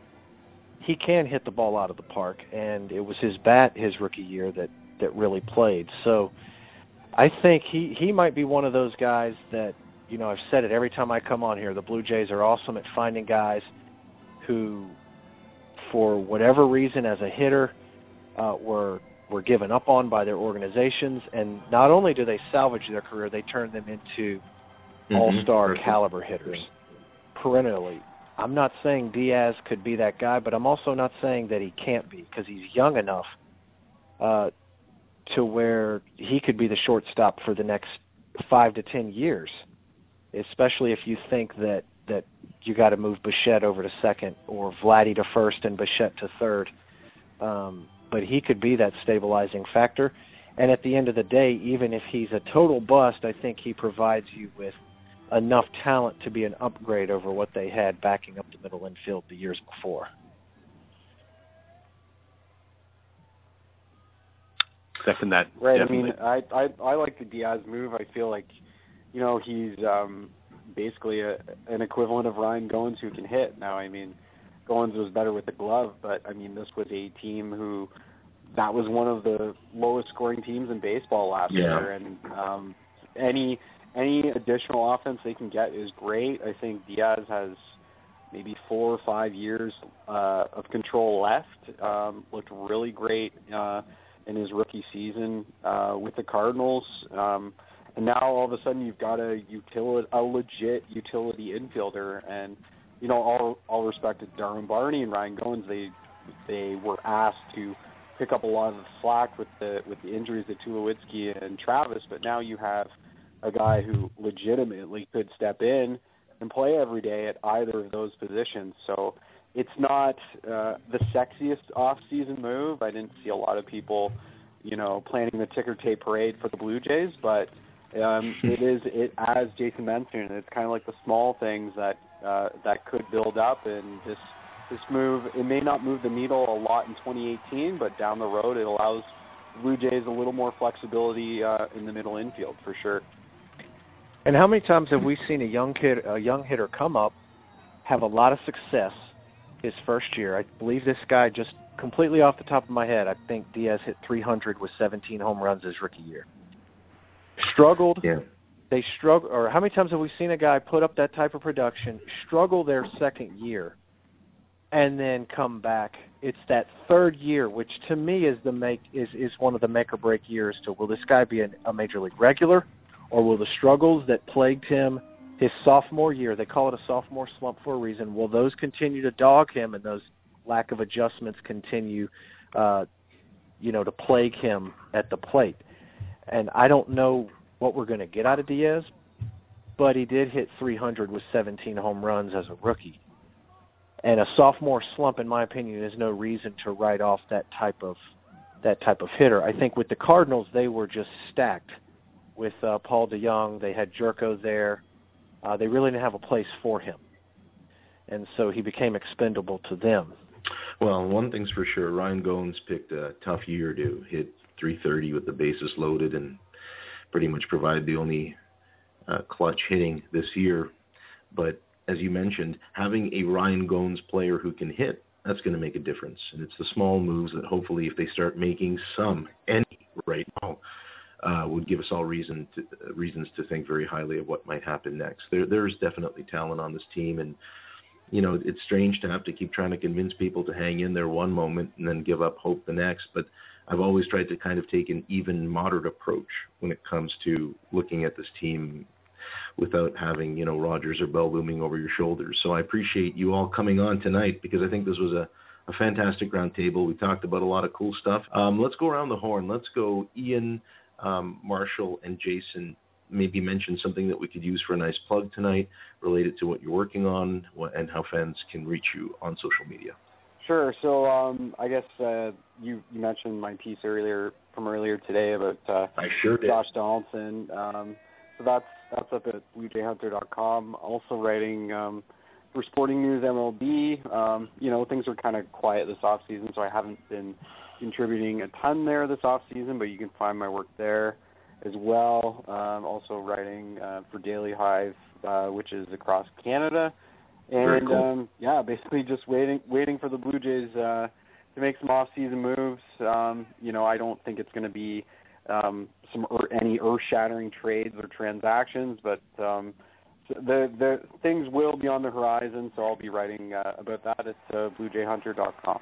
he can hit the ball out of the park, and it was his bat his rookie year that that really played. So I think he he might be one of those guys that you know I've said it every time I come on here. The Blue Jays are awesome at finding guys who, for whatever reason, as a hitter, uh, were were given up on by their organizations, and not only do they salvage their career, they turn them into mm-hmm. all-star caliber hitters perennially. I'm not saying Diaz could be that guy, but I'm also not saying that he can't be because he's young enough uh, to where he could be the shortstop for the next five to ten years. Especially if you think that that you got to move Bichette over to second or Vladdy to first and Bichette to third. Um, but he could be that stabilizing factor. And at the end of the day, even if he's a total bust, I think he provides you with enough talent to be an upgrade over what they had backing up the middle infield the years before. Second that. Right. Definitely. I mean, I, I I like the Diaz move. I feel like, you know, he's um basically a, an equivalent of Ryan Goins who can hit. Now, I mean, Goins was better with the glove, but I mean, this was a team who that was one of the lowest scoring teams in baseball last yeah. year, and um, any any additional offense they can get is great. I think Diaz has maybe four or five years uh, of control left. Um, looked really great uh, in his rookie season uh, with the Cardinals. Um, and now all of a sudden you've got a utility, a legit utility infielder, and you know, all all respect to Darwin Barney and Ryan Goins, they they were asked to pick up a lot of the slack with the with the injuries to Tulowitzki and Travis, but now you have a guy who legitimately could step in and play every day at either of those positions. So it's not uh, the sexiest off-season move. I didn't see a lot of people, you know, planning the ticker tape parade for the Blue Jays, but um, it is it as Jason mentioned. It's kind of like the small things that uh, that could build up, and this this move it may not move the needle a lot in 2018, but down the road it allows Blue Jays a little more flexibility uh, in the middle infield for sure. And how many times have we seen a young kid, a young hitter, come up, have a lot of success his first year? I believe this guy just completely off the top of my head. I think Diaz hit 300 with 17 home runs his rookie year struggled. Yeah. They struggle. Or how many times have we seen a guy put up that type of production, struggle their second year, and then come back. It's that third year, which to me is the make is is one of the make or break years. To will this guy be a, a major league regular, or will the struggles that plagued him his sophomore year, they call it a sophomore slump for a reason, will those continue to dog him and those lack of adjustments continue, uh, you know, to plague him at the plate? And I don't know what we're going to get out of Diaz, but he did hit 300 with 17 home runs as a rookie. And a sophomore slump, in my opinion, is no reason to write off that type of that type of hitter. I think with the Cardinals, they were just stacked with uh, Paul DeJong. They had Gyorko there. Uh, they really didn't have a place for him, and so he became expendable to them. Well, one thing's for sure, Ryan Goins picked a tough year to hit 330 with the bases loaded and pretty much provide the only uh, clutch hitting this year. But as you mentioned, having a Ryan Goins player who can hit, that's going to make a difference. And it's the small moves that hopefully, if they start making some, any right now, uh, would give us all reason to, uh, reasons to think very highly of what might happen next. There, there's definitely talent on this team, and you know it's strange to have to keep trying to convince people to hang in there one moment and then give up hope the next. But I've always tried to kind of take an even moderate approach when it comes to looking at this team without having you know Rogers or Bell looming over your shoulders. So I appreciate you all coming on tonight because I think this was a a fantastic roundtable. We talked about a lot of cool stuff. Um, let's go around the horn. Let's go, Ian, um, Marshall, and Jason. Maybe mention something that we could use for a nice plug tonight related to what you're working on and how fans can reach you on social media. Sure. So um, I guess uh, you, you mentioned my piece earlier from earlier today about uh, I sure did. Josh Donaldson. Um, so that's that's up at bluejayhunter.com. Also writing um, for Sporting News MLB. Um, you know things are kind of quiet this off season, so I haven't been contributing a ton there this off season, but you can find my work there as well. Um, also writing uh, for Daily Hive, uh, which is across Canada and cool. um, yeah, basically just waiting waiting for the Blue Jays uh, to make some off-season moves. Um, you know, I don't think it's going to be um, some er- any earth-shattering trades or transactions, but um, the the things will be on the horizon. So I'll be writing uh, about that at uh, BlueJayHunter.com.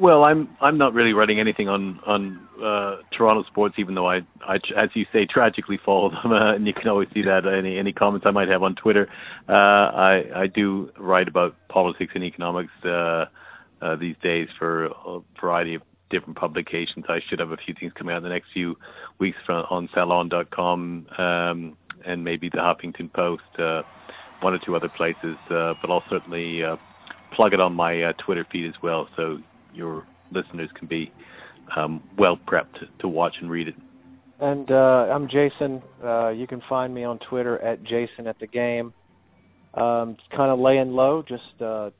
Well, I'm I'm not really writing anything on on uh, Toronto sports, even though I, I as you say tragically follow them, uh, and you can always see that any any comments I might have on Twitter. Uh, I I do write about politics and economics uh, uh, these days for a variety of different publications. I should have a few things coming out in the next few weeks from on Salon.com um, and maybe the Huffington Post, uh, one or two other places. Uh, but I'll certainly uh, plug it on my uh, Twitter feed as well. So your listeners can be um, well prepped to watch and read it. And uh, I'm Jason. Uh, you can find me on Twitter at Jason at the game. Um, kind of laying low. Just uh,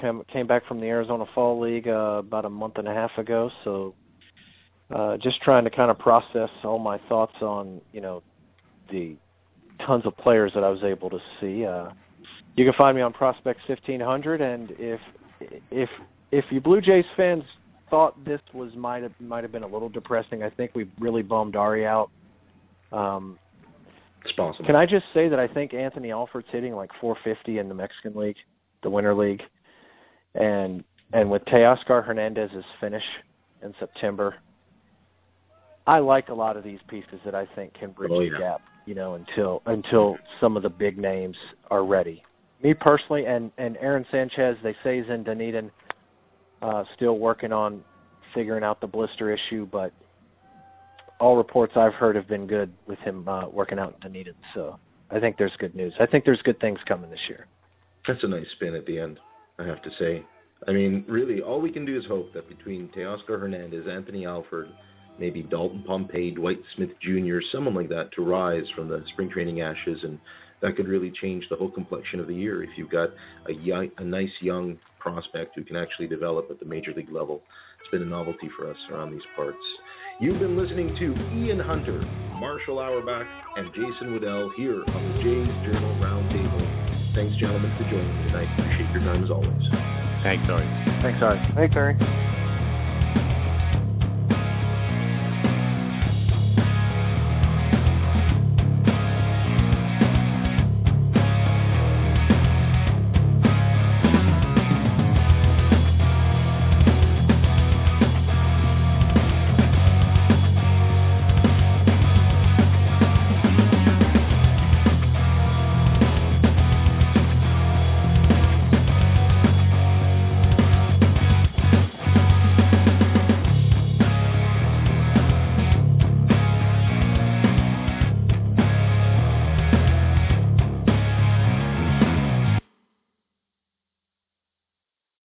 came came back from the Arizona Fall League uh, about a month and a half ago. So uh, just trying to kind of process all my thoughts on you know the tons of players that I was able to see. Uh, you can find me on Prospects 1500, and if if if you Blue Jays fans thought this was might have might have been a little depressing, I think we really bummed Ari out. Um, it's possible. Can I just say that I think Anthony Alford's hitting like 450 in the Mexican League, the Winter League, and and with Teoscar Hernandez's finish in September, I like a lot of these pieces that I think can bridge oh, the gap. You know, until until some of the big names are ready. Me personally, and and Aaron Sanchez, they say he's in Dunedin uh, still working on figuring out the blister issue, but all reports I've heard have been good with him uh, working out in Dunedin. So I think there's good news. I think there's good things coming this year. That's a nice spin at the end, I have to say. I mean, really, all we can do is hope that between Teoscar Hernandez, Anthony Alford, maybe Dalton Pompey, Dwight Smith Jr., someone like that to rise from the spring training ashes, and that could really change the whole complexion of the year if you've got a, young, a nice young prospect who can actually develop at the major league level. It's been a novelty for us around these parts. You've been listening to Ian Hunter, Marshall Auerback, and Jason Woodell here on the Jays Journal Roundtable. Thanks, gentlemen, for joining me tonight. Appreciate your time as always. Thanks, Ari. Thanks, Ari. Thanks, Ari.